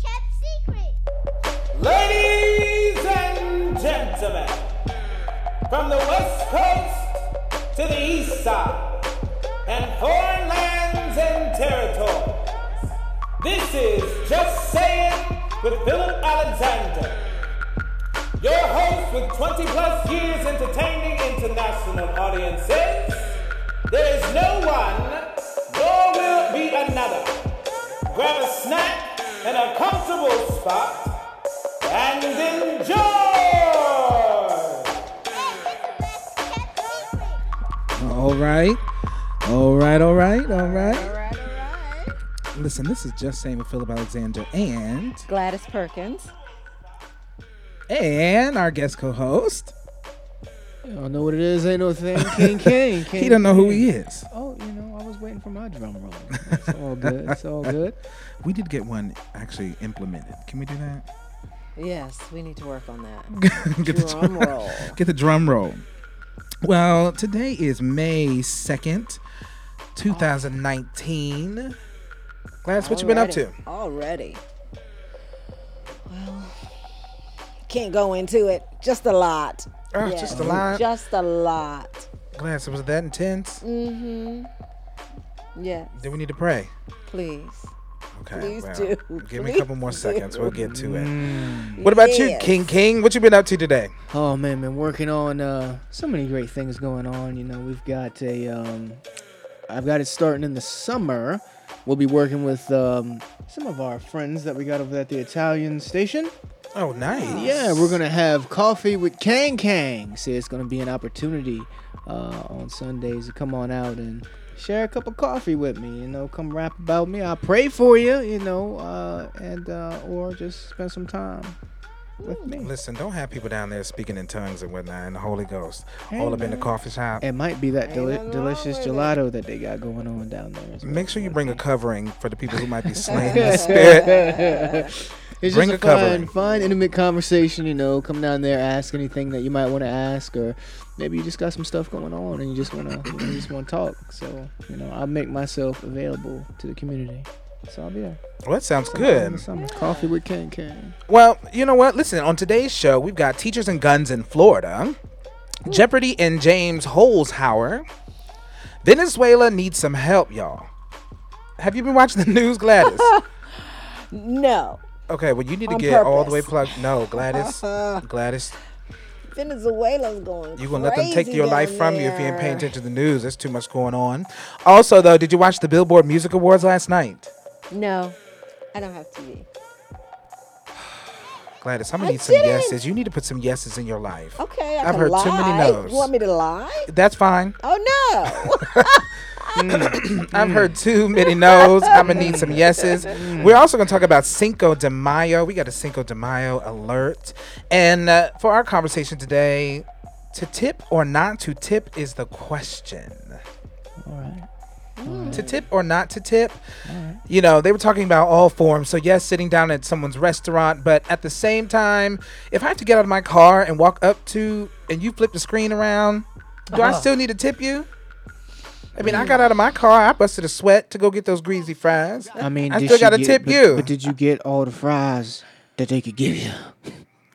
kept secret. Ladies and gentlemen, from the west coast to the east side, and foreign lands and territories, this is Just Saying with Philip Alexander. Your host with 20 plus years entertaining international audiences. There is no one, nor will be another. Grab a snack and a comfortable spot and enjoy. Best. All right. All right, all right, all right. All right, all right. Listen, this is just saying with Philip Alexander and Gladys Perkins. and our guest co-host. I don't know what it is. Ain't no thing. King King. He don't know who he is. Oh, you know, I was waiting for my drum roll. It's all good. It's all good. We did get one actually implemented. Can we do that? Yes, we need to work on that. get the Drum roll. Get the drum roll. Well, today is May 2nd, 2019. Gladys, what you been up to? Already. Well, can't go into it. Just a lot. Oh, Yes, just a lot. Just a lot. Gladys, was that intense? Mm-hmm. Yes. Do we need to pray? Please. Okay. Please well, do. Give me a couple more Please seconds. We'll get to it. What about you, King King? What you been up to today? Oh man, been working on uh, so many great things going on. You know, we've got a, um, I've got it starting in the summer. We'll be working with um, some of our friends that we got over at the Italian station. Oh, nice. Yeah, we're gonna have coffee with Kang Kang. See, it's gonna be an opportunity uh, on Sundays to come on out and share a cup of coffee with me. You know, come rap about me. I pray for you. You know, uh, and uh, or just spend some time with me. Listen, don't have people down there speaking in tongues and whatnot and the Holy Ghost Hey, all up in the coffee shop. It might be that deli- delicious with it. gelato that they got going on down there. as Make sure you bring a covering for the people who might be slain in the spirit. It's Bring just a a fun, covering. fun, intimate conversation. You know, come down there, ask anything that you might want to ask, or maybe you just got some stuff going on and you just wanna, you, know, you just want to talk. So, you know, I'll make myself available to the community. So I'll be there. Well, that sounds Sometime good. summer. Coffee with King King. Well, you know what? Listen, on today's show, we've got Teachers and Guns in Florida, Jeopardy and James Holzhauer. Venezuela needs some help, y'all. Have you been watching the news, Gladys? No. Okay, well, you need to On get all the way plugged. No, Gladys. Gladys, Venezuela's going. you gonna let them take your life from you if you ain't paying attention to the news. There's too much going on. Also, though, did you watch the Billboard Music Awards last night? No, I don't have TV. Gladys, I'm gonna I need some didn't. yeses. You need to put some yeses in your life. Okay, I I've can heard lie. too many no's. You want me to lie? That's fine. Oh no. Mm. I've heard too many no's. I'm gonna need some yeses. Mm. We're also gonna talk about Cinco de Mayo. We got a Cinco de Mayo alert, and uh, for our conversation today, to tip or not to tip is the question. All right. Mm. To tip or not to tip, you know, they were talking about all forms. So yes, sitting down at someone's restaurant, but at the same time, if I have to get out of my car and walk up to, and you flip the screen around, do I uh-huh. still need to tip you? I mean, I got out of my car, I busted a sweat to go get those greasy fries. I mean, I did still she gotta get- tip but- you. But did you get all the fries that they could give you?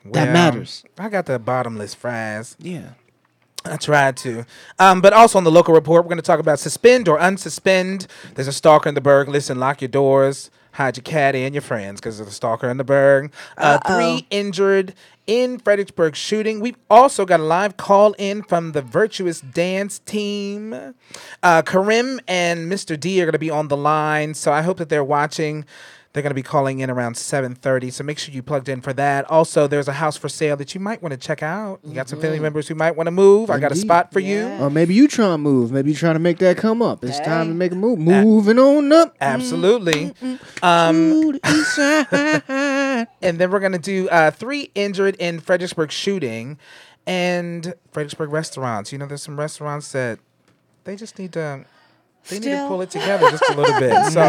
Well, that matters. I got the bottomless fries. Yeah. I tried to. Um, but also on the local report, we're going to talk about suspend or unsuspend. There's a stalker in the Berg. Listen, lock your doors, hide your cat and your friends because there's a stalker in the Berg. Uh, three injured in Fredericksburg shooting. We've also got a live call in from the Virtuous Dance team. Uh, Karim and Mr. D are going to be on the line, so I hope that they're watching. They're going to be calling in around 7:30, so make sure you plugged in for that. Also, there's a house for sale that you might want to check out. You got some family members who might want to move. I got a Indeed. spot for you. Yeah. Or maybe you trying to move. Maybe you trying to make that come up. It's time to make a move. Moving on up. Absolutely. Um, to the east side. and then we're going to do uh, three injured in Fredericksburg shooting and Fredericksburg restaurants. You know, there's some restaurants that they just need to They need to pull it together just a little bit. So,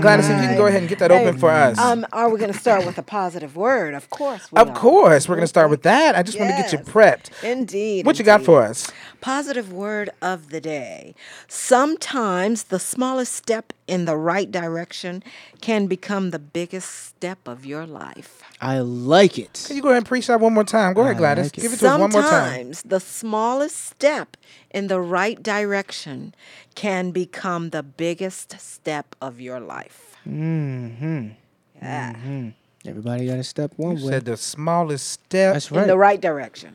Gladys, if you can go ahead and get that open for us. Um, are we going to start with a positive word? Of course. We of are. course, we're going to start with that. I just want to get you prepped. Indeed. What you got for us? Positive word of the day. Sometimes the smallest step in the right direction can become the biggest step of your life. I like it. Can you go ahead and preach that one more time? Go ahead, Gladys. like. Give it to us one more time. Sometimes the smallest step in the right direction can become the biggest step of your life. Mm-hmm. Yeah. Everybody got to step one You way. said the smallest step. That's In right. the right direction.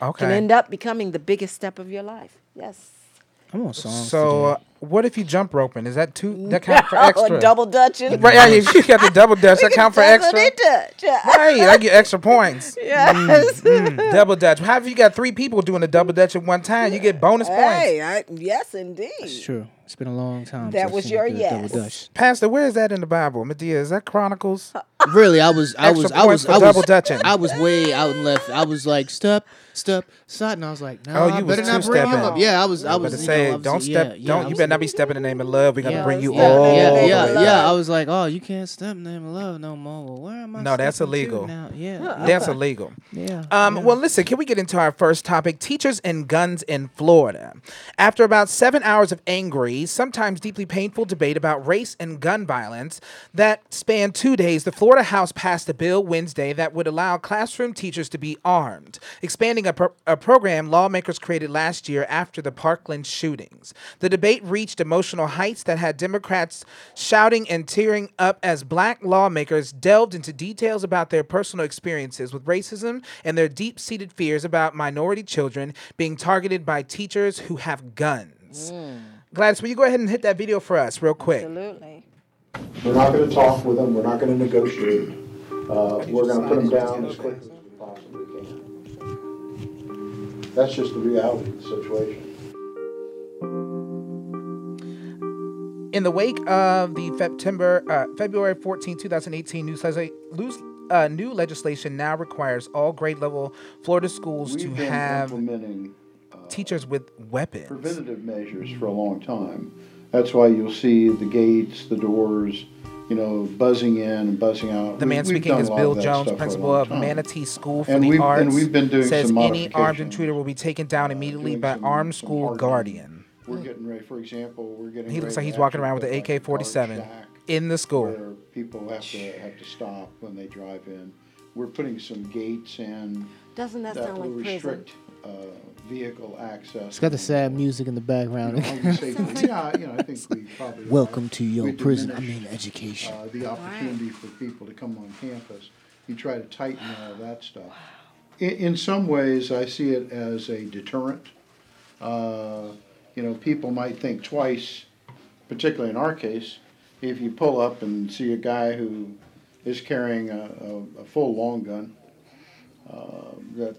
okay. Can end up becoming the biggest step of your life. Yes. I'm on songs so, uh, today. What if you jump roping? Is that two? That count for oh, extra? Oh, double dutching. Right, yeah, you you got the double dutch. That count for extra. Double extra. dutch. Right, I get extra points. Yes. Mm, mm, double dutch. How if you got three people doing a double dutch at one time? You get bonus points. Hey, yes, indeed. It's true. It's been a long time. That since was your seen yes. Double Dutch. Pastor, where is that in the Bible? Medea, is that Chronicles? Really, I was, I was, I was, I was, double dutching. I was way out and left. I was like, step, step, side, and I was like, no, Oh, I you was better not bring him up. Yeah, I was, I I was, was you say, know, I was- don't step. yeah, don't I you was- better not be stepping in the name of love. We're gonna bring you yeah, all. Yeah, yeah, yeah. I was like, oh, you can't step in the name of love no more. Well, where am I? No, that's illegal. Yeah, That's illegal. yeah. Um, yeah. Well, listen, can we get into our first topic? Teachers and guns in Florida. After about seven hours of angry, sometimes deeply painful debate about race and gun violence that spanned two days, the Florida House passed a bill Wednesday that would allow classroom teachers to be armed, expanding a, pro- a program lawmakers created last year after the Parkland shootings. The debate reached emotional heights that had Democrats shouting and tearing up as black lawmakers delved into details about their personal experiences with racism and their deep seated fears about minority children being targeted by teachers who have guns. Mm. Gladys, will you go ahead and hit that video for us, real quick? Absolutely. We're not gonna talk with them, we're not gonna negotiate. Uh, we're gonna put them down as quickly as we possibly can. That's just the reality of the situation. In the wake of the September, uh, February 14, 2018 new, lesla- uh, new legislation now requires all grade level Florida schools to We've been have implementing teachers with weapons. preventative measures for a long time. That's why you'll see the gates, the doors, you know, buzzing in and buzzing out. The man we've speaking is Bill Jones, stuff for a principal of time. Manatee School for And the Arts. and we've been doing says some any armed intruder will be taken down immediately doing by some- armed school guardian. We're getting ready, for example, we're getting. He looks ready like he's walking around with put the like a guard AK-47 in the school. Where people have to, have to stop when they drive in. We're putting some gates in Doesn't that that sound will like prison? uh, vehicle access. It's got the sad music in the background. You know, home. Yeah, you know, I think we probably. Welcome to your prison. I mean, education. Uh, the opportunity for people to come on campus. You try to tighten all that stuff. In, in some ways, I see it as a deterrent. Uh, you know, people might think twice, particularly in our case, if you pull up and see a guy who is carrying a, a, a full long gun. Uh, that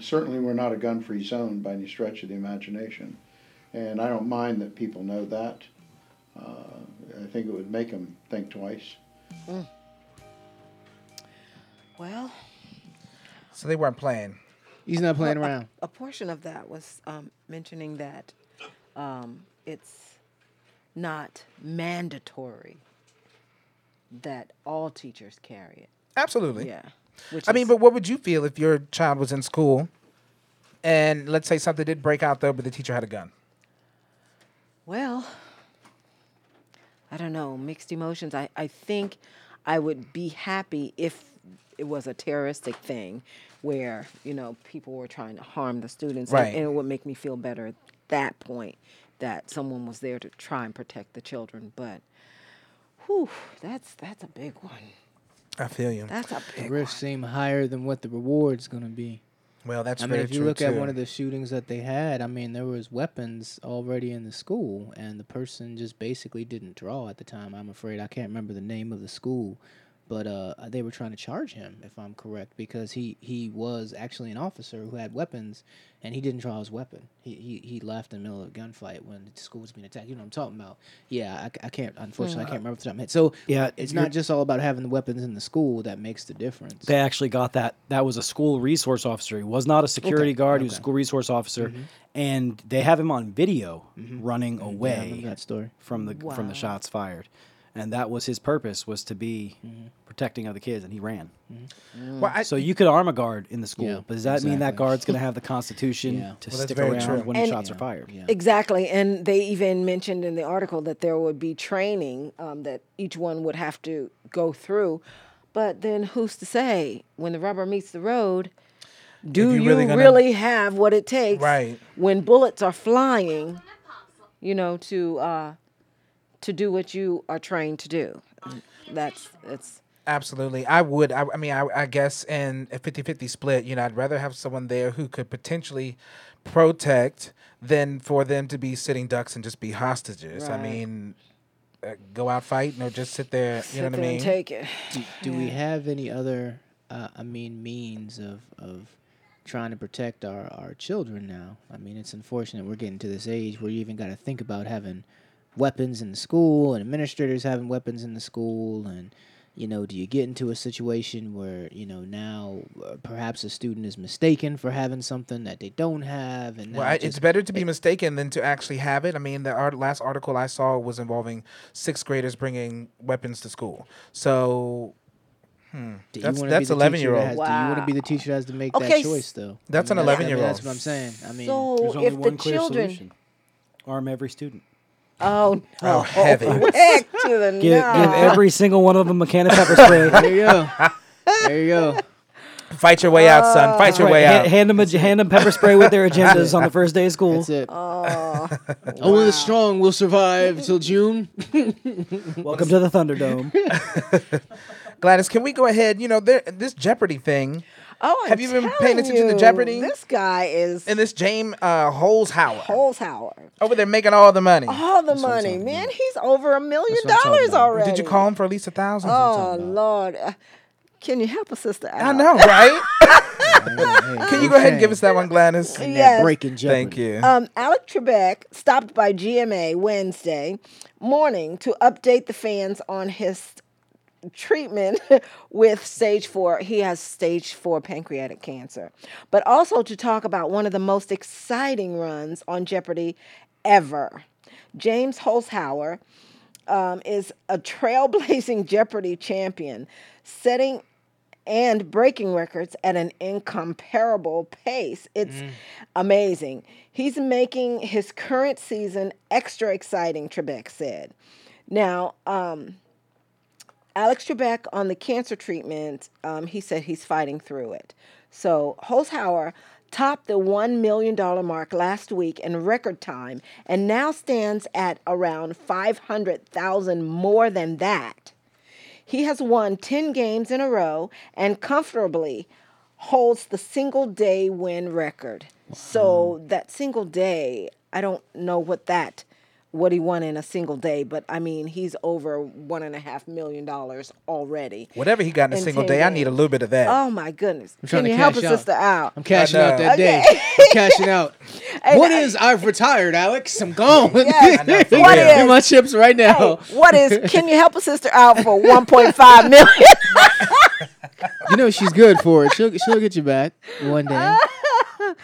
certainly we're not a gun-free zone by any stretch of the imagination, and I don't mind that people know that. Uh, I think it would make them think twice. Well, So they weren't playing. He's not playing a- around. A, portion of that was um, mentioning that um, it's not mandatory that all teachers carry it. Absolutely. Yeah. Which I mean, but what would you feel if your child was in school and let's say something did break out though, but the teacher had a gun? Well, I don't know, mixed emotions. I, I think I would be happy if it was a terroristic thing where, you know, people were trying to harm the students. and- And, it would make me feel better at that point that someone was there to try and protect the children. But, whew, that's, that's a big one. I feel you. That's a The big risks one. seem higher than what the reward's going to be. Well, that's I mean, if you true look at one of the shootings that they had, I mean, there was weapons already in the school, and the person just basically didn't draw at the time. I'm afraid I can't remember the name of the school, but uh, uh, they were trying to charge him, if I'm correct, because he he was actually an officer who had weapons, and he didn't draw his weapon. He he, he left in the middle of a gunfight when the school was being attacked. You know what I'm talking about? Yeah, I, I can't. Unfortunately, I can't remember off the top of. So Yeah, it's not just all about having the weapons in the school that makes the difference. They actually got that. That was a school resource officer. He was not a security Okay, guard. He was a school resource officer, mm-hmm. and they have him on video mm-hmm. running Yeah, I away remember that story. from the from the shots fired, and that was his purpose was to be Mm-hmm. protecting other kids, and he ran. Well, I, So you could arm a guard in the school, Yeah, but does that mean that guard's going to have the constitution Yeah. to Well, stick around true. when And- shots are fired? Yeah. Exactly, and they even mentioned in the article that there would be training um, that each one would have to go through. But then, who's to say when the rubber meets the road? Do you you really really, gonna- have what it takes Right. when bullets are flying? You know, to uh, to do what you are trained to do. That's it's Absolutely. I would. I, I mean, I, I guess in a 50 50 split, you know, I'd rather have someone there who could potentially protect than for them to be sitting ducks and just be hostages. I mean, uh, go out fighting or just sit there. You sit know what I mean? take it. do, do we have any other uh, i mean means of of trying to protect our our children now i mean it's unfortunate we're getting to this age where you even got to think about having weapons in the school and administrators having weapons in the school and you know do you get into a situation where you know now uh, perhaps a student is mistaken for having something that they don't have and Well, I, it it's better to be mistaken than to actually have it. I mean, the art, last article I saw was involving sixth graders bringing weapons to school. So do you that's- that's 11 teacher year that old. has- do you want to be the teacher that has to make Okay, that choice though That's I an 11 year old. that's what i'm saying i mean So There's only if the one clear children, solution: arm every student. Oh no, Oh, heavens. Oh, heck to the Give, no. give every single one of them a can of pepper spray. there you go there you go fight your way out, son. Fight your Right, way ha- out. hand them a, hand them pepper spray with their agendas on the first day of school. That's it. Oh, Only the strong will survive till June. Welcome to the Thunderdome. Gladys, can we go ahead? You know, there, this Jeopardy thing. Oh, I'm Have you been paying telling attention to Jeopardy? This guy is And this James uh, Holzhauer Holzhauer. over there making all the money. All the what I'm money, man. He's over a million That's what I'm talking dollars already. Did you call him for at least a thousand? Oh Lord, Uh, can you help a sister out? I know, right? Can you go ahead and give us that one, Gladys? Yes. breaking Jeopardy. Thank you. Um, Alex Trebek stopped by GMA Wednesday morning to update the fans on his treatment with stage four. He has stage four pancreatic cancer, but also to talk about one of the most exciting runs on Jeopardy ever. James Holzhauer um, is a trailblazing Jeopardy champion, setting and breaking records at an incomparable pace. It's amazing. He's making his current season extra exciting, Trebek said. Now, um, Alex Trebek on the cancer treatment, um, he said he's fighting through it. So Holzhauer topped the $1 million mark last week in record time and now stands at around 500,000 more than that. He has won 10 games in a row and comfortably holds the single day win record. So that single day, I don't know what that what he won in a single day, but I mean he's over one and a half million dollars already. Whatever he got in a in single 10 day, I need a little bit of that. Oh my goodness. trying Can to you help a sister out? I'm cashing out know. that day. I'm cashing out. what I- is I've retired, Alex? I'm gone. Yes. I know, for What real. is- my chips right now. Hey, what is can you help a sister out for 1.5 million? You know she's good for it. She'll she'll get you back one day.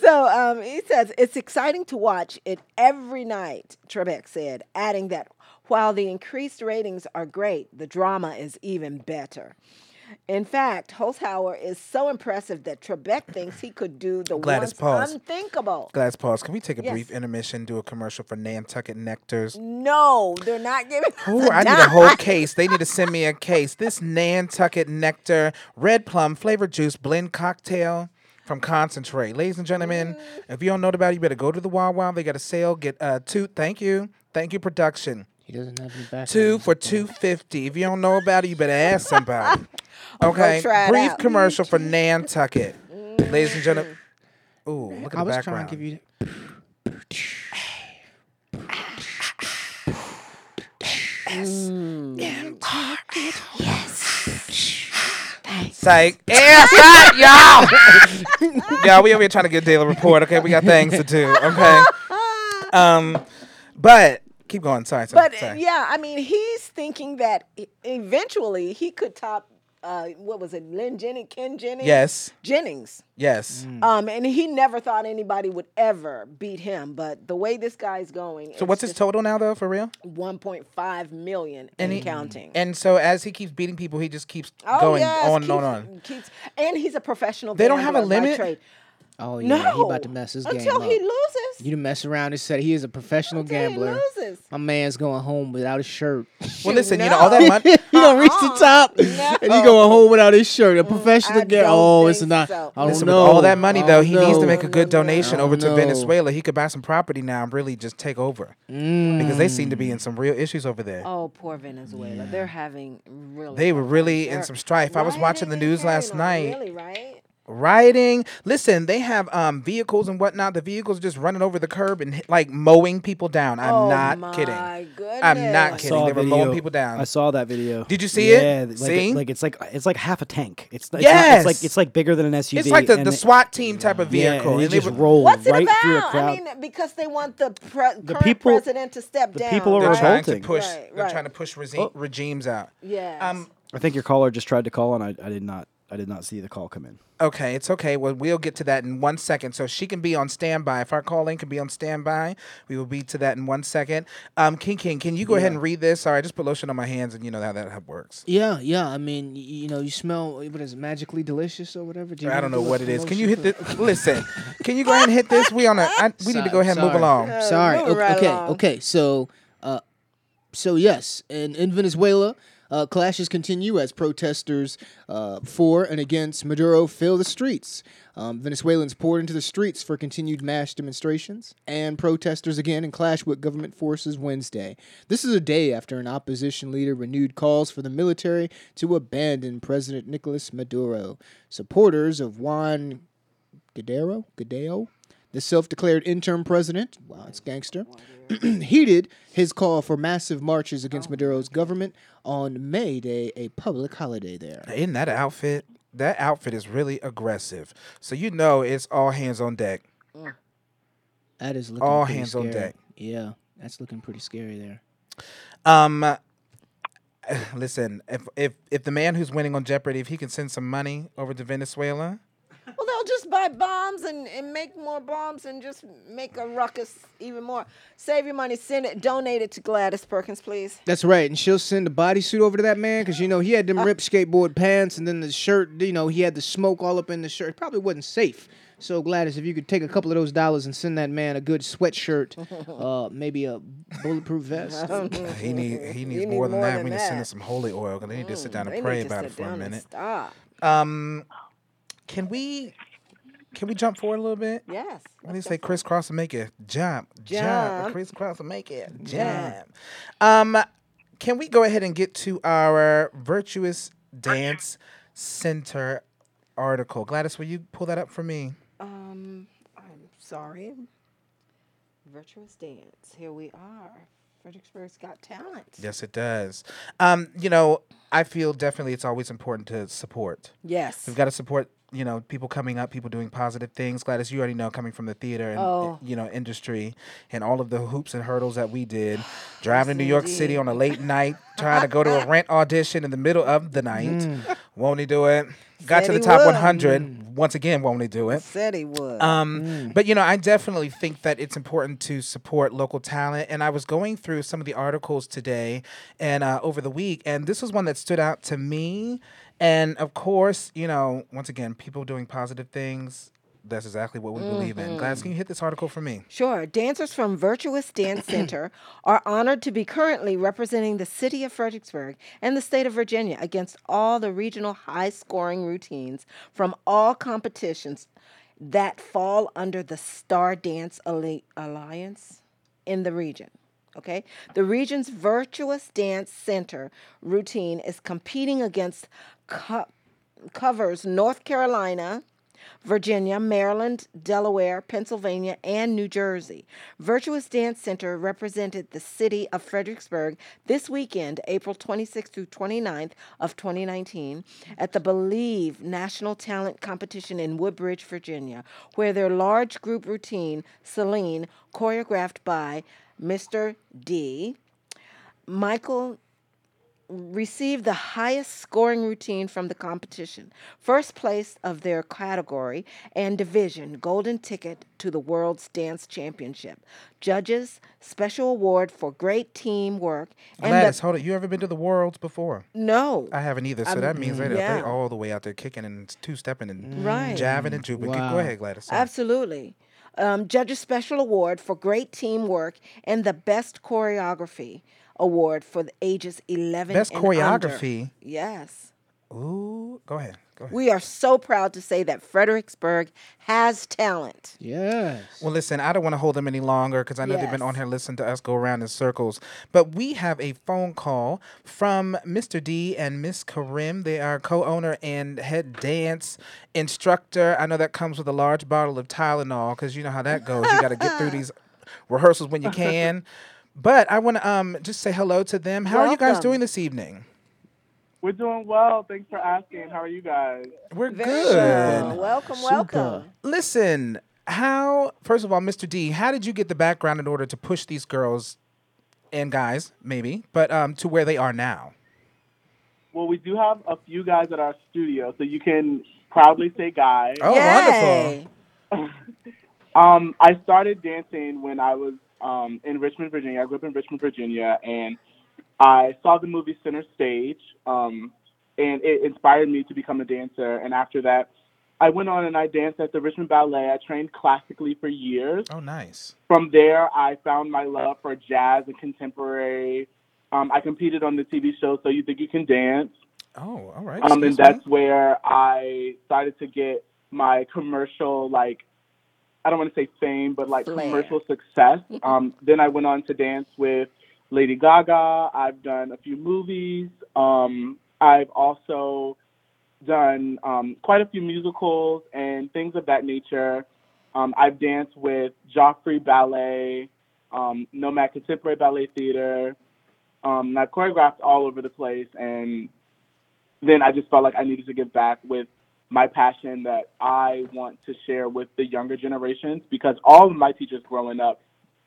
So um, he says it's exciting to watch it every night, Trebek said, adding that while the increased ratings are great, the drama is even better. In fact, Holzhauer is so impressive that Trebek thinks he could do the Gladys, once pause. unthinkable. Gladys, pause. Can we take a Yes. brief intermission, do a commercial for Nantucket Nectars? No, they're not giving. Ooh, I need a whole case. They need to send me a case. This Nantucket Nectar Red Plum Flavored Juice Blend Cocktail from Concentrate. Ladies and gentlemen, if you don't know about it, you better go to the Wawa. They got a sale. Get uh, two. Thank you. Thank you, production. He doesn't have any back. Two for two fifty. If you don't know about it, you better ask somebody. Okay, try it brief out. commercial for mm-hmm. Nantucket. Ladies and gentlemen. Mm-hmm. Ooh, look at I the was background. trying to give you. Mm. Psych. Ass out, y'all. y'all, we over here trying to get a daily report. Okay, we got things to do. Okay. Um, but keep going. Sorry. sorry, But sorry. yeah, I mean, he's thinking that eventually he could top. Uh, what was it, Lynn Jennings, Ken Jennings? Yes. Jennings. Yes. Um, and he never thought anybody would ever beat him. But the way this guy's going, So what's his total now, though, for real? 1.5 million And and he- counting. And so as he keeps beating people, he just keeps Oh, going yes, on and on and on. Keeps, and he's a professional. They don't have a limit? trade. Oh yeah, No, he about to mess his game until up. he loses. You to mess around and said he is a professional Until he gambler. loses. My man's going home without a shirt. Well, listen, you know all that money. he don't uh-uh. reach the top, and he going home without his shirt. A mm, professional I gambler. don't Oh, it's think not. so. I don't Listen, know. with all that money I though, don't he needs to know. make a good donation over don't to know. Venezuela. He could buy some property now and really just take over mm. because they seem to be in some real issues over there. Oh, poor Venezuela. They're having really. They were really in some strife. I was watching the news last night. Really, right? Rioting. Listen, they have um vehicles and whatnot. The vehicles just running over the curb and like mowing people down. I'm oh, not my kidding. Goodness. I'm not I kidding. They a were mowing people down. I saw that video. Did you see it? Yeah, like, See? like it's like it's like half a tank. It's, it's Yes. not, it's like it's like bigger than an SUV. It's like the, and the SWAT team type of Yeah, vehicle. and it and they just were- rolled What's it right about? through a crowd. I mean, because they want the, pre- The current people- president to step the down. people are they're right? trying to push. Right, They're trying to push regi- Oh. regimes out. Yeah. Um, I think your caller just tried to call, and I, I did not I did not see the call come in. Okay, it's okay. Well, we'll get to that in one second. So she can be on standby. If our call in can be on standby, we will be to that in one second. Um, King King, can you go ahead and read this? Sorry, I just put lotion on my hands, and you know how that works. Yeah, yeah. I mean, y- you know, you smell what is it, magically delicious or whatever. Do you I don't know what it is. Can you hit for- the? Listen, can you go ahead and hit this? We on a. I, we need to go ahead and move along. Uh, Sorry. moving Okay, right okay, along. okay. So, uh, so yes, in in Venezuela, uh, clashes continue as protesters uh, for and against Maduro fill the streets. Um, Venezuelans poured into the streets for continued mass demonstrations, and protesters again in clash with government forces Wednesday. This is a day after an opposition leader renewed calls for the military to abandon President Nicolas Maduro. Supporters of Juan Guaidó, Guaidó, the self-declared interim president, wow, it's gangster, heeded his call for massive marches against Maduro's government on May Day, a public holiday there. In that outfit, that outfit is really aggressive. So you know it's all hands on deck. That is looking All pretty hands on scary. deck. Yeah, that's looking pretty scary there. Um, listen, if if if the man who's winning on Jeopardy, if he can send some money over to Venezuela, Well, they'll just buy bombs and, and make more bombs and just make a ruckus even more. Save your money, send it, donate it to Gladys Perkins, please. That's right, and she'll send a bodysuit over to that man because you know he had them ripped skateboard pants, and then the shirt. You know he had the smoke all up in the shirt. Probably wasn't safe. So Gladys, if you could take a couple of those dollars and send that man a good sweatshirt, uh, maybe a bulletproof vest. he need he needs need more than more that. than we need to send him some holy oil. 'cause They need to sit down and pray need to about it sit for a down and minute. Stop. Um, can we can we jump forward a little bit? Yes. When you say? Crisscross and make it jump, jump, Jump. crisscross and make it jump. Um, can we go ahead and get to our virtuous dance center article? Gladys, will you pull that up for me? Um, I'm sorry. Virtuous dance. Here we are. Fredericksburg's got talent. Yes, it does. Um, you know, I feel definitely it's always important to support. Yes. We've got to support, you know, people coming up, people doing positive things. Gladys, you already know coming from the theater and Oh. you know industry and all of the hoops and hurdles that we did, driving to New York City on a late night, trying to go to a rent audition in the middle of the night. Won't he do it? Got Said to the top would. 100. Once again, won't he do it? Said he would. Um, But you know, I definitely think that it's important to support local talent. And I was going through some of the articles today and uh, over the week, and this was one that stood out to me. And of course, you know, once again, people doing positive things. That's exactly what we believe in. Gladys, mm-hmm. can you hit this article for me? Sure. Dancers from Virtuous Dance Center are honored to be currently representing the city of Fredericksburg and the state of Virginia against all the regional high scoring routines from all competitions that fall under the Star Dance Alliance in the region. Okay? The region's Virtuous Dance Center routine is competing against co- covers North Carolina, Virginia, Maryland, Delaware, Pennsylvania, and New Jersey. Virtuous Dance Center represented the city of Fredericksburg this weekend, April 26th through 29th of 2019, at the Believe National Talent Competition in Woodbridge, Virginia, where their large group routine, Celine, choreographed by Mr. D, Michael received the highest scoring routine from the competition, first place of their category and division, golden ticket to the World's Dance Championship. Judges, special award for great teamwork, and Gladys, the, hold it. You ever been to the Worlds before? no, I haven't either. So Um, that means they yeah. they all the way out there kicking and two stepping and Right. jiving and jumping. Go ahead, Gladys. Sorry. Absolutely. Um, Judges Special Award for Great Teamwork and the Best Choreography Award for the ages 11 Best and under. choreography. Yes. Ooh, go ahead. Go ahead. We are so proud to say that Fredericksburg has talent. Yes. Well, listen, I don't want to hold them any longer because I know they've been on here listening to us go around in circles. But we have a phone call from Mr. D and Miss Karim. They are co owner and head dance instructor. I know that comes with a large bottle of Tylenol because you know how that goes. You got to get through these rehearsals when you can. But I want to um, just say hello to them. How are you guys doing this evening? We're doing well. Thanks for asking. How are you guys? We're Very good. good. Welcome, Super. welcome. Listen, how, first of all, Mr. D, how did you get the background in order to push these girls and guys, maybe, but um, to where they are now? Well, we do have a few guys at our studio, so you can proudly say guys. Oh, Yay. wonderful. Um, I started dancing when I was um, in Richmond, Virginia. I grew up in Richmond, Virginia, and I saw the movie Center Stage, um, and it inspired me to become a dancer. And after that, I went on and I danced at the Richmond Ballet. I trained classically for years. Oh, nice. From there, I found my love for jazz and contemporary. Um, I competed on the TV show So You Think You Can Dance. Oh, all right. Um, and that's where I started to get my commercial, like, I don't want to say fame, but like Flair. commercial success. Um, then I went on to dance with Lady Gaga. I've done a few movies. Um, I've also done um, quite a few musicals and things of that nature. Um, I've danced with Joffrey Ballet, um, Nomad Contemporary Ballet Theater. Um, and I've choreographed all over the place, and then I just felt like I needed to give back with my passion that I want to share with the younger generations because all of my teachers growing up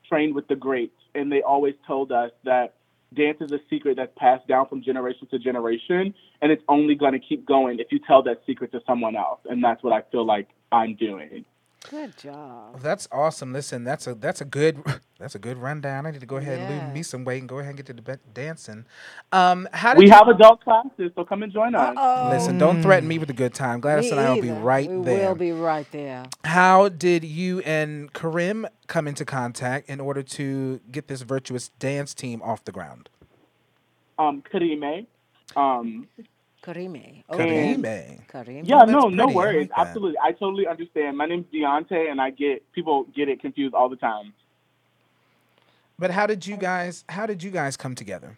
trained with the greats, and they always told us that dance is a secret that's passed down from generation to generation, and it's only going to keep going if you tell that secret to someone else, and that's what I feel like I'm doing. Good job. That's awesome. Listen, that's a that's a good that's a good rundown. I need to go ahead and lose me some weight and go ahead and get to the ba- dancing. Um, how We you, have adult classes, so come and join us. Uh-oh. listen? Don't threaten me with a good time. Gladys Me and I will be either. right we there. will be right there. How did you and Karim come into contact in order to get this virtuous dance team off the ground? Um, Karime. Um, Karime. Karim. Karime. Yeah, that's no, no pretty. I worries. like. Absolutely, I totally understand. My name's Deontay, and I get people get it confused all the time. But how did you guys how did you guys come together?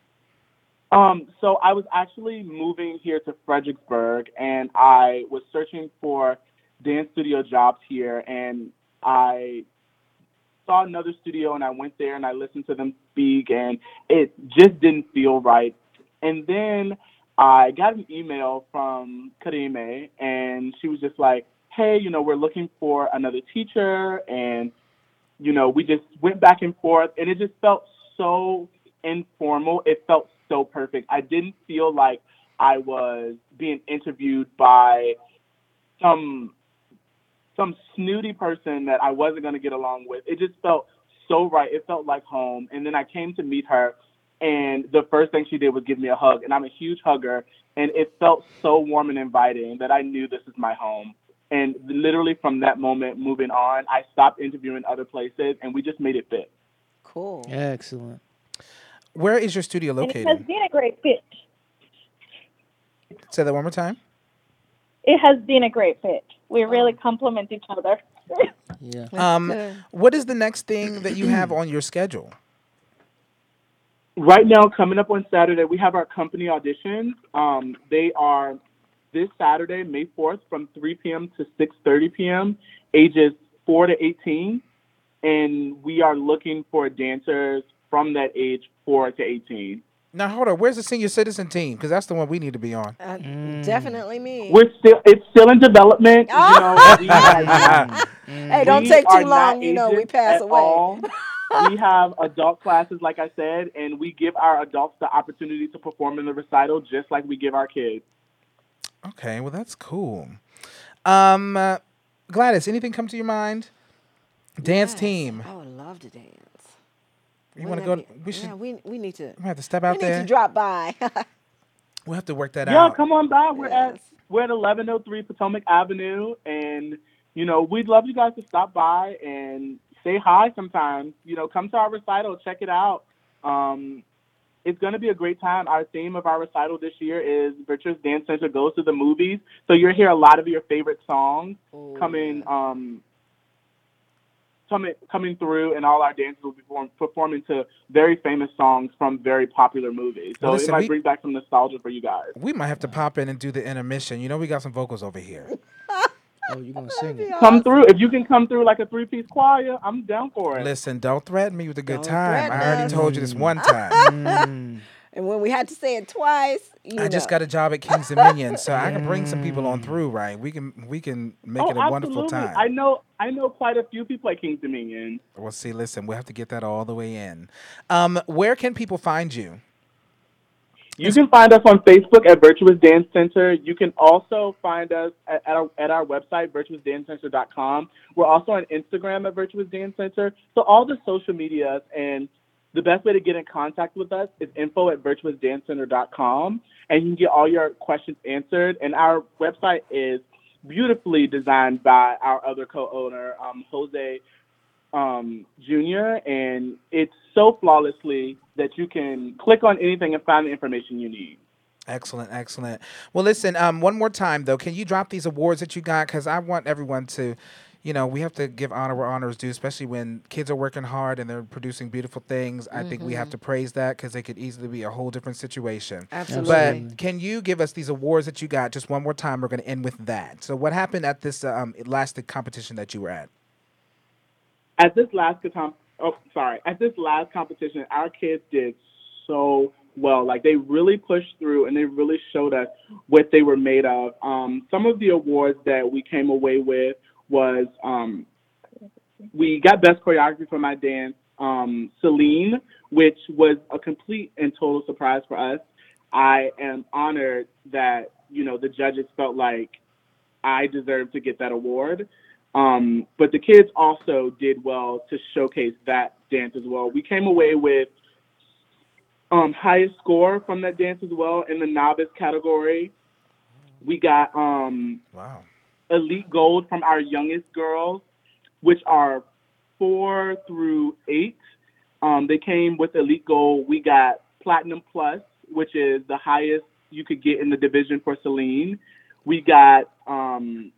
Um, so I was actually moving here to Fredericksburg, and I was searching for dance studio jobs here, and I saw another studio, and I went there and I listened to them speak, and it just didn't feel right. And then I got an email from Karime, and she was just like, "Hey, you know, we're looking for another teacher," and you know, we just went back and forth, and it just felt so informal. It felt so perfect. I didn't feel like I was being interviewed by some some snooty person that I wasn't going to get along with. It just felt so right. It felt like home. And then I came to meet her, and the first thing she did was give me a hug. And I'm a huge hugger, and it felt so warm and inviting that I knew this is my home. And literally from that moment moving on, I stopped interviewing other places, and we just made it fit. Cool. Excellent. Where is your studio And it has located? been a great fit. Say that one more time. It has been a great fit. We really complement each other. Yeah. Um, what is the next thing that you have on your schedule? Right now, coming up on Saturday, we have our company auditions. Um, they are this Saturday, May 4th, from 3 p.m. to 6:30 p.m., ages 4 to 18, and we are looking for dancers from that age 4 to 18. Now hold on. Where's the senior citizen team? Because that's the one we need to be on. Uh, Definitely me. We're still it's still in development. You know, we, hey, don't take too long. You know, we pass at away. all. we have adult classes, like I said, and we give our adults the opportunity to perform in the recital just like we give our kids. Okay, well that's cool. Um, uh, Gladys, anything come to your mind? Dance Yes, team. I would love to dance. You want to go? be- We should. Yeah, we we need to. We have to step We out need there. to drop by. We'll have to work that Yeah, out. Yeah, come on by. We're at we're at eleven oh three Potomac Avenue and you know, we'd love you guys to stop by and say hi sometimes. You know, come to our recital, check it out. Um it's going to be a great time. Our theme of our recital this year is Virtuous Dance Center Goes to the Movies. So you'll hear a lot of your favorite songs coming um, coming coming through, and all our dancers will be perform, performing to very famous songs from very popular movies. So Well, it might we- bring back some nostalgia for you guys. We might have to pop in and do the intermission. You know, we got some vocals over here. Oh, you gonna sing it? Come through if you can come through like a three piece choir. I'm down for it. Listen, don't threaten me with a good Don't time. threaten I already us. told you this one time. Mm. and when we had to say it twice, you I just got a job at Kings Dominion, so I can bring some people on through, right? We can we can make oh, it a wonderful absolutely. time. I know I know quite a few people at Kings Dominion. Well, see, listen, we'll have to get that all the way in. Um, where can people find you? You can find us on Facebook at Virtuous Dance Center. You can also find us at, at, our, at our website, virtuousdancecenter.com. We're also on Instagram at Virtuous Dance Center. So all the social medias and the best way to get in contact with us is info at virtuousdancecenter.com. And you can get all your questions answered. And our website is beautifully designed by our other co-owner, um, Jose um, Jr. And it's so flawlessly that you can click on anything and find the information you need. Excellent, excellent. Well, listen, um, one more time though, can you drop these awards that you got? Because I want everyone to, you know, we have to give honor where honor is due, especially when kids are working hard and they're producing beautiful things. I think we have to praise that because they could easily be a whole different situation. Absolutely. But can you give us these awards that you got just one more time? We're going to end with that. So, what happened at this um, last competition that you were at? At this last com- oh sorry, at this last competition, our kids did so well. Like they really pushed through and they really showed us what they were made of. Um, some of the awards that we came away with was um, we got best choreography for my dance, um, Celine, which was a complete and total surprise for us. I am honored that you know the judges felt like I deserved to get that award. Um, but the kids also did well to showcase that dance as well. We came away with um, highest score from that dance as well in the novice category. We got um, Wow. elite gold from our youngest girls, which are four through eight. Um, they came with elite gold. We got platinum plus, which is the highest you could get in the division for Celine. We got um,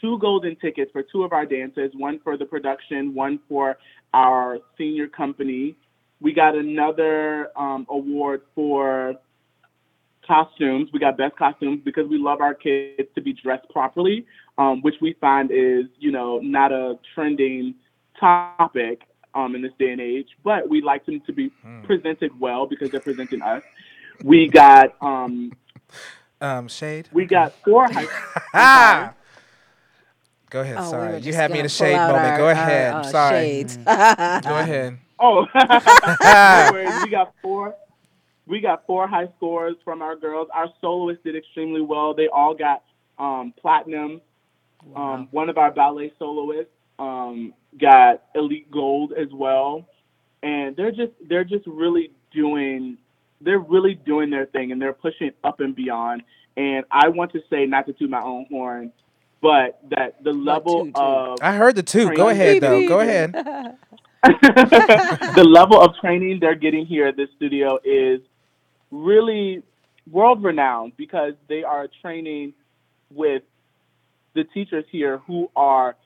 two golden tickets for two of our dances, one for the production, one for our senior company. We got another um, award for costumes. We got best costumes because we love our kids to be dressed properly, um, which we find is, you know, not a trending topic um, in this day and age, but we like them to be presented well because they're presenting us. We got um, Um, Shade? we got four high. Go ahead. Oh, sorry. were you just had me in gonna a shade moment. our- Go our, ahead. uh, sorry. shades. Go ahead. Oh, no we got four. We got four high scores from our girls. Our soloists did extremely well. They all got um, platinum. Um, one of our ballet soloists um, got elite gold as well, and they're just they're just really doing they're really doing their thing and they're pushing up and beyond. And I want to say not to toot my own horn, but that the level toot, toot. of I heard the two. Go Training. ahead, though. Go ahead. the level of training they're getting here at this studio is really world renowned because they are training with the teachers here who are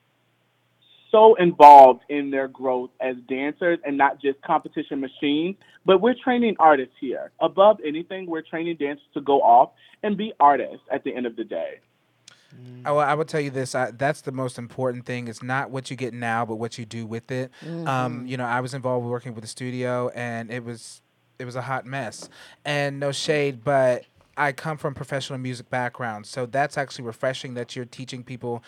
so involved in their growth as dancers and not just competition machines. But we're training artists here. Above anything, we're training dancers to go off and be artists at the end of the day. I will, I will tell you this. I, that's the most important thing. It's not what you get now, but what you do with it. Um, you know, I was involved with working with the studio, and it was it was a hot mess. And no shade, but I come from professional music background, so that's actually refreshing that you're teaching people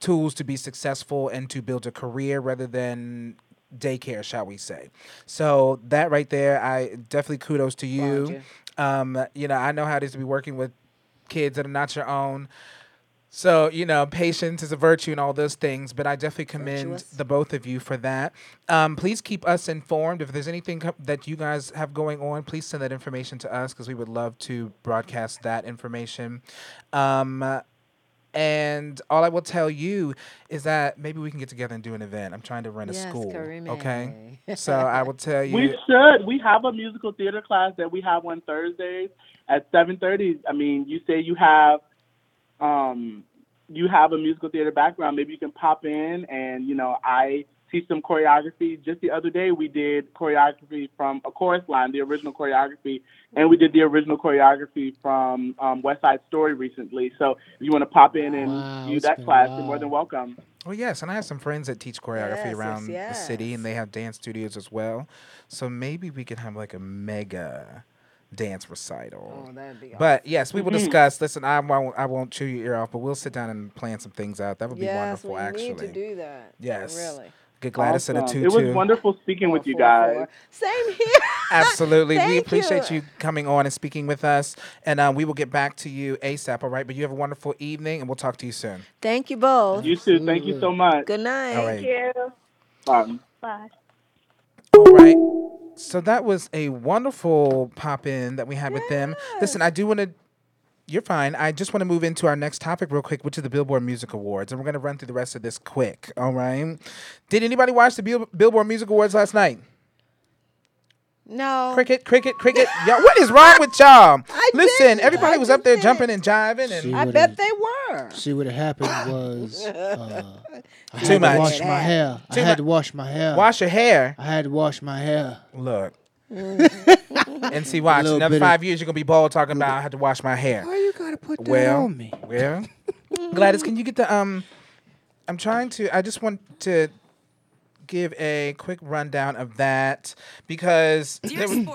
tools to be successful and to build a career rather than daycare, shall we say. So that right there, I definitely kudos to you. Um, you know, I know how it is to be working with kids that are not your own. So, you know, patience is a virtue and all those things, but I definitely commend Virtuous. the both of you for that. Um, please keep us informed. If there's anything co- that you guys have going on, please send that information to us because we would love to broadcast that information. Um, and all I will tell you is that maybe we can get together and do an event. I'm trying to run a school. Karime. Okay. so I will tell you. We should. We have a musical theater class that we have on Thursdays at seven thirty. I mean, you say you have, um, you have a musical theater background. Maybe you can pop in, and you know, I teach some choreography. Just the other day, we did choreography from a chorus line, the original choreography, and we did the original choreography from um, West Side Story recently. So if you want to pop in and Wow, do that been a class, you're more than welcome. Well, yes, and I have some friends that teach choreography Yes, yes, around the city, and they have dance studios as well. So maybe we could have like a mega dance recital. Oh, that'd be But yes, we will discuss. Listen, I won't, I won't chew your ear off, but we'll sit down and plan some things out. That would be yes, wonderful, we actually. need to do that. Yes. Really. Get Gladys in a Awesome. tutu. It was wonderful speaking with you four, guys. four. Same here. Absolutely. we appreciate you. you. coming on and speaking with us. And um, we will get back to you ASAP, all right? But you have a wonderful evening, and we'll talk to you soon. Thank you both. You too. Thank you so much. Good night. All right. you. Um, Bye. All right. So that was a wonderful pop in that we had with them. Listen, I do want to. You're fine. I just want to move into our next topic real quick, which is the Billboard Music Awards, and we're going to run through the rest of this quick. All right. Did anybody watch the Bill- Billboard Music Awards last night? No. Cricket, cricket, cricket. Y'all, what is wrong with y'all? I Listen, didn't. everybody I was up there didn't. jumping and jiving, and See I bet they were. See what happened was uh, I had Too to much. wash my hair. I had mu- to wash my hair. wash your hair. I had to wash my hair. Look. and see, watch. Another bit of- five years, you're gonna be bald talking about I had to wash my hair. Why you gotta put that Well, on me? well, Gladys, can you get the um? I'm trying to. I just want to give a quick rundown of that because there was,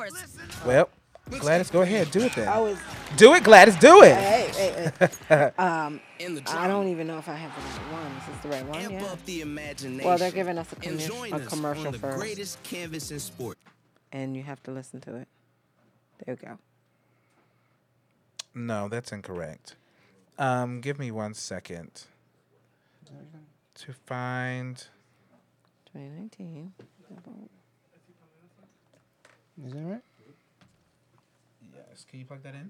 well, Gladys, go ahead, do it I then. was. Do it, Gladys, do it. Hey, hey, hey. um, I don't even know if I have the right one. Is this the right one? Yeah. the imagination. Well, they're giving us a, and commer- a commercial on the first, greatest canvas in sport. and you have to listen to it. There you go. No, that's incorrect. Um, give me one second to find. 2019. Is that right? Yes, can you plug that in?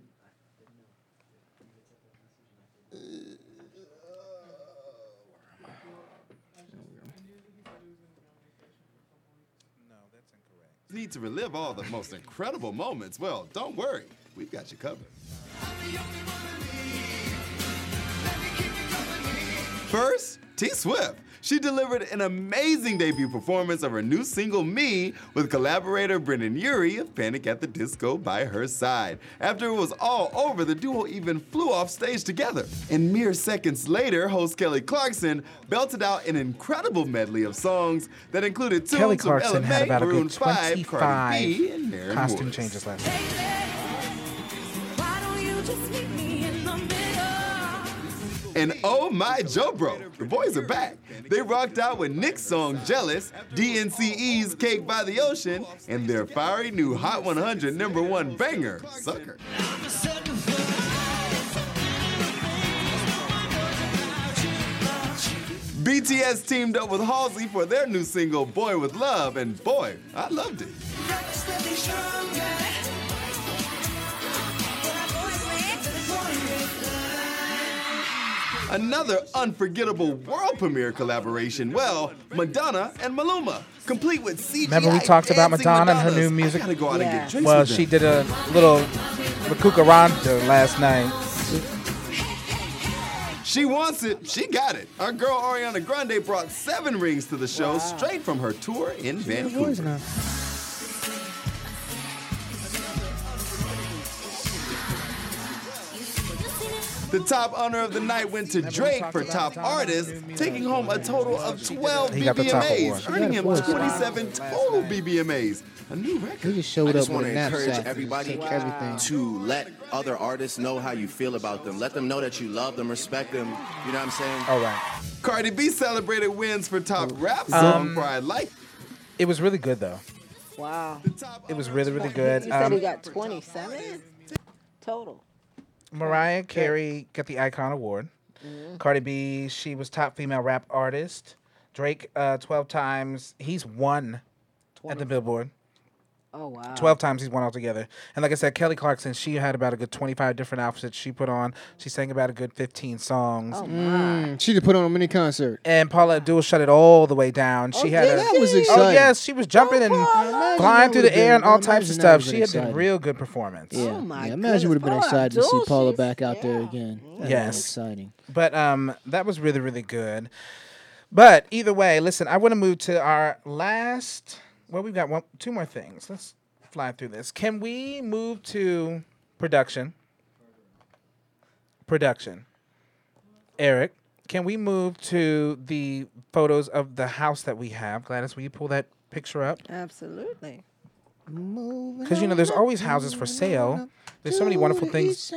No, that's incorrect. Need to relive all the most incredible moments? Well, don't worry. We've got you covered. First, T Swift. She delivered an amazing debut performance of her new single Me with collaborator Brendon Urie of Panic at the Disco by her side. After it was all over, the duo even flew off stage together. And mere seconds later, host Kelly Clarkson belted out an incredible medley of songs that included tunes Kelly from Clarkson Ella had about a Maroon good 5, Cardi B, and Maren costume Woods. changes last night. And oh my Joe Bro, the boys are back. They rocked out with Nick's song Jealous, DNCE's Cake by the Ocean, and their fiery new Hot 100 number one banger, Sucker. BTS teamed up with Halsey for their new single Boy with Luv, and boy, I loved it. Another unforgettable world premiere collaboration. Well, Madonna and Maluma, complete with CGI. Remember we talked about dancing Madonna and her new music? I gotta go out and get drinks Well, with she them. did a little Makukaranta last night. She wants it, she got it. Our girl Ariana Grande brought seven rings to the show straight from her tour in Vancouver. The top honor of the night went to Drake for top artist, taking home a total of 12 He got the top BBMAs, earning him He got a four 27 total BBMAs. A new record. He just showed I showed just up want with to encourage everybody Take everything. to let other artists know how you feel about them. Let them know that you love them, respect them. You know what I'm saying? All right. Cardi B celebrated wins for top rap Um, song for I Like. It was really good though. Wow. It was really really good. You said Um, he got 27 total. Mariah Carey got the Icon Award. Mm-hmm. Cardi B, she was top female rap artist. Drake, uh, 12 times. He's won at the Billboard. Oh wow. 12 times he's won altogether. And like I said, Kelly Clarkson, she had about a good 25 different outfits she put on. She sang about a good 15 songs. Oh my. Mm, she just put on a mini concert. And Paula Abdul shut it all the way down. She had did a, That was exciting. Oh yes, she was jumping and Imagine flying through the would've air and all types of stuff. She been had been exciting. real good performance. Yeah, Oh my yeah. Imagine would have been goodness. excited to see Paula Paula back out there yeah. again. That'd Yes. exciting. But um, that was really, really good. But either way, listen, I want to move to our last. Well, we've got one, two more things. Let's fly through this. Can we move to production? Production. Eric, can we move to the photos of the house that we have? Gladys, will you pull that picture up? Absolutely. Because you know, there's always houses for sale. There's so many wonderful things.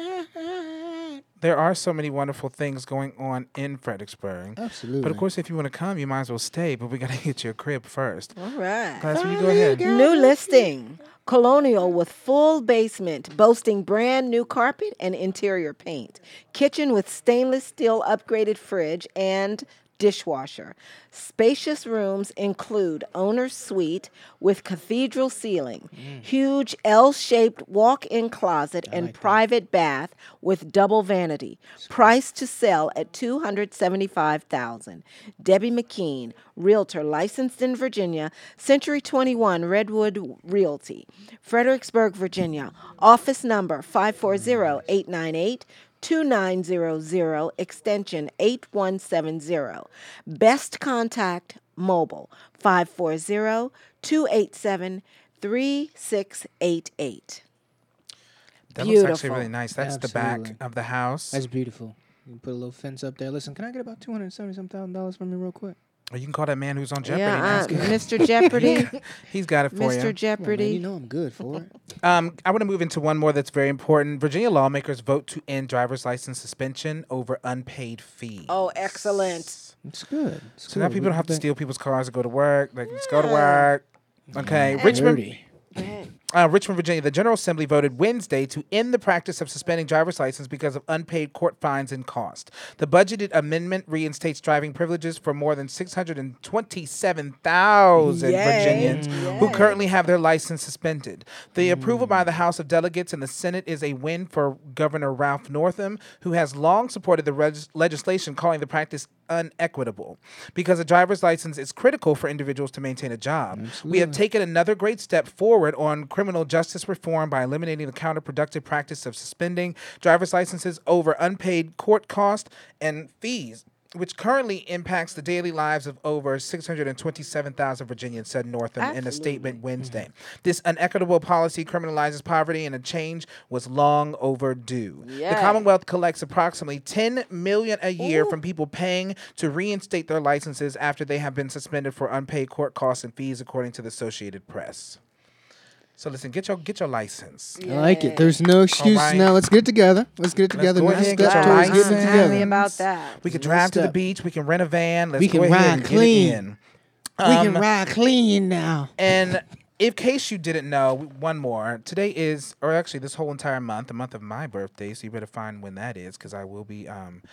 There are so many wonderful things going on in Fredericksburg. Absolutely. But of course, if you want to come, you might as well stay. But we gotta get you a crib first. All right. Gladys, will you go ahead? New listing. Colonial with full basement, boasting brand new carpet and interior paint. Kitchen with stainless steel upgraded fridge and dishwasher. Spacious rooms include owner's suite with cathedral ceiling, huge L-shaped walk-in closet and private bath with double vanity. Price to sell at 275,000. Debbie McKean, realtor licensed in Virginia, Century 21 Redwood Realty, Fredericksburg, Virginia. Office number 540-898 2900 extension 8170. Best contact mobile 540 287 3688. That looks actually really nice. That's the back of the house. That's beautiful. You can put a little fence up there. Listen, can I get about two hundred seventy some thousand dollars from you real quick? Or you can call that man who's on Jeopardy. Yeah, uh. Mr. Jeopardy. He's got it for Mr. you. Come on, man, Jeopardy. you know I'm good for it. Um, I want to move into one more that's very important. Virginia lawmakers vote to end driver's license suspension over unpaid fees. Oh, excellent. It's good. It's So now people We don't have to steal people's cars to go to work. They can just go to work. Okay, Mm, Richmond. Dirty. Uh, Richmond, Virginia, the General Assembly voted Wednesday to end the practice of suspending driver's license because of unpaid court fines and cost. The budgeted amendment reinstates driving privileges for more than 627,000 Yay. Virginians who currently have their license suspended. The approval by the House of Delegates and the Senate is a win for Governor Ralph Northam, who has long supported the regis- legislation calling the practice unequitable. Because a driver's license is critical for individuals to maintain a job. We have taken another great step forward on criminal justice reform by eliminating the counterproductive practice of suspending driver's licenses over unpaid court costs and fees. Which currently impacts the daily lives of over 627,000 Virginians, said Northam in a statement mm-hmm. Wednesday. This unequitable policy criminalizes poverty, and a change was long overdue. The Commonwealth collects approximately 10 million a year from people paying to reinstate their licenses after they have been suspended for unpaid court costs and fees, according to the Associated Press. So listen, get your get your license. I like it. There's no excuse right. now. Let's get it together. Let's get it together. go Next ahead and get step your towards getting it license. Tell me together. about that. We can Next drive to the beach. We can rent a van. Let's We go can ahead ride and clean. get it in. We can Um, ride clean now. And in case you didn't know, one more. Today is, or actually this whole entire month, the month of my birthday. So you better find when that is, because I will be um,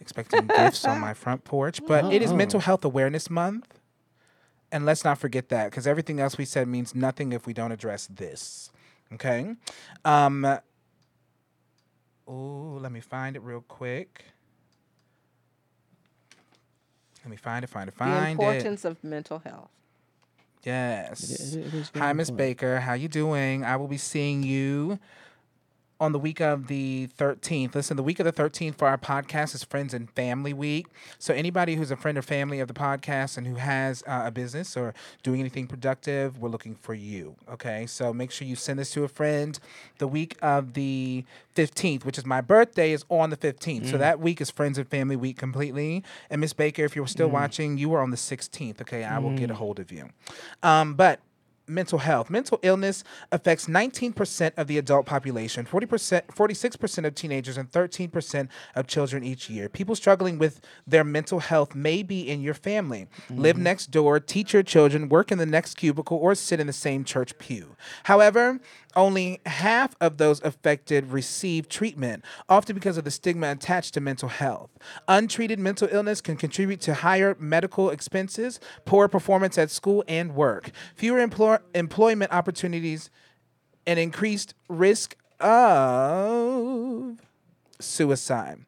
expecting gifts on my front porch. But it is Oh. Mental Health Awareness Month. And let's not forget that, because everything else we said means nothing if we don't address this. Okay? Um, oh, let me find it real quick. Let me find it, find it, find it. The importance of mental health. Yes. It- it is very Hi, Miss. Baker. How you doing? I will be seeing you on the week of the 13th. Listen, the week of the 13th for our podcast is Friends and Family Week. So anybody who's a friend or family of the podcast and who has uh, a business or doing anything productive, we're looking for you. Okay, so make sure you send this to a friend. The week of the 15th, which is my birthday, is on the 15th. So Mm. that week is Friends and Family Week completely. And Miss Baker, if you're still Mm. watching, you were on the 16th. Okay, I will get a Mm. hold of you. Um, but mental health. Mental illness affects 19% of the adult population, 40%, 46% of teenagers, and 13% of children each year. People struggling with their mental health may be in your family, live mm-hmm. next door, teach your children, work in the next cubicle, or sit in the same church pew. However, only half of those affected receive treatment, often because of the stigma attached to mental health. Untreated mental illness can contribute to higher medical expenses, poor performance at school and work, fewer employ- employment opportunities, and increased risk of suicide.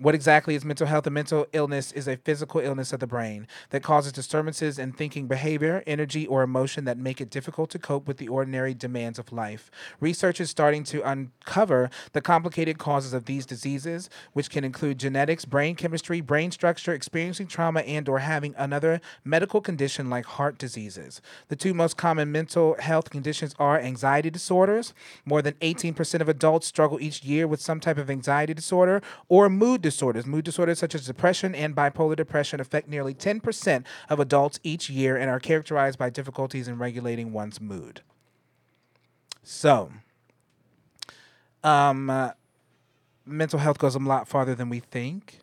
What exactly is mental health? A mental illness is a physical illness of the brain that causes disturbances in thinking behavior, energy, or emotion that make it difficult to cope with the ordinary demands of life. Research is starting to uncover the complicated causes of these diseases, which can include genetics, brain chemistry, brain structure, experiencing trauma, and or having another medical condition like heart diseases. The two most common mental health conditions are anxiety disorders. More than 18% of adults struggle each year with some type of anxiety disorder or mood disorders. Mood disorders such as depression and bipolar depression affect nearly 10% of adults each year and are characterized by difficulties in regulating one's mood. So, um, uh, mental health goes a lot farther than we think.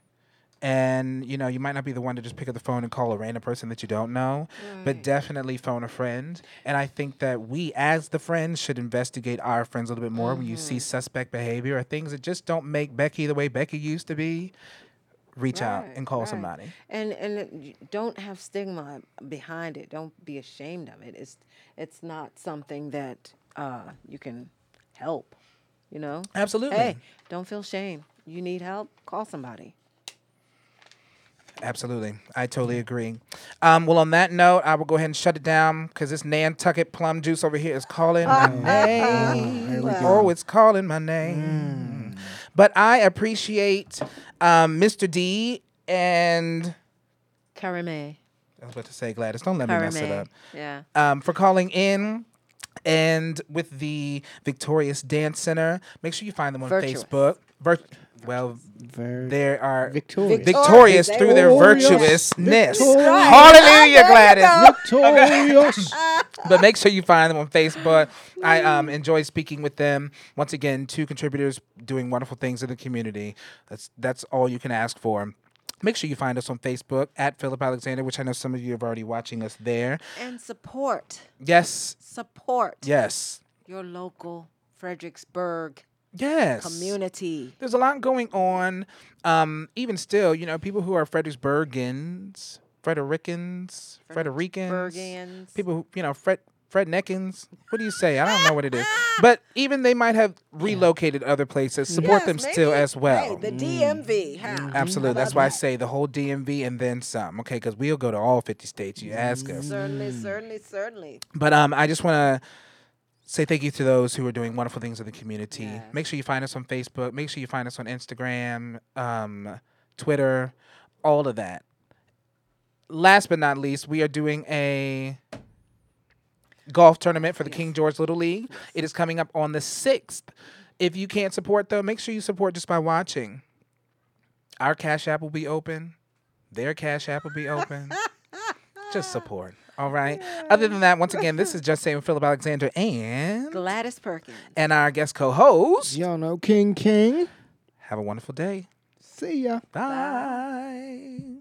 And you know, you might not be the one to just pick up the phone and call a random person that you don't know, but definitely phone a friend. And I think that we, as the friends, should investigate our friends a little bit more when you see suspect behavior or things that just don't make Becky the way Becky used to be. Reach out and call right. somebody. And and don't have stigma behind it. Don't be ashamed of it. It's it's not something that uh, you can help. You know. Absolutely. Hey, don't feel shame. You need help. Call somebody. Absolutely. I totally agree. Um, well, on that note, I will go ahead and shut it down because this Nantucket plum juice over here is calling my name. Oh, it's calling my name. But I appreciate um, Mr. D and Karame. I was about to say Gladys. Don't let me mess it up. Yeah. Um, for calling in. And with the Victorious Dance Center, make sure you find them on Virtuous. Facebook. Vir- well, they are Victorious. victorious through their virtuousness. Victorious. Hallelujah, Gladys. Victorious. but make sure you find them on Facebook. I um, enjoy speaking with them. Once again, two contributors doing wonderful things in the community. That's that's all you can ask for. Make sure you find us on Facebook at Philip Alexander, which I know some of you are already watching us there. And support. Yes, Support. yes, Your local Fredericksburg yes. community. There's a lot going on. Um, even still, you know, people who are Fredericksburgians, Fredericans, Fredericans, people who, you know, Fred Fred Neckins. What do you say? I don't know what it is. But even they might have relocated other places. Support Yes, them still as well. Hey, the DMV. Huh? Absolutely. That's why I say the whole DMV and then some. Okay, because we'll go to all 50 states. You ask us. Certainly, certainly, certainly. But um, I just want to say thank you to those who are doing wonderful things in the community. Make sure you find us on Facebook. Make sure you find us on Instagram, um, Twitter, all of that. Last but not least, we are doing a golf tournament for the King George Little League. It is coming up on the 6th. If you can't support, though, make sure you support just by watching. Our Cash App will be open. Their Cash App will be open. just support. All right. Other than that, once again, this is just saying Philip Alexander and Gladys Perkins. and our guest co-host. Y'all know King King. Have a wonderful day. See ya. Bye.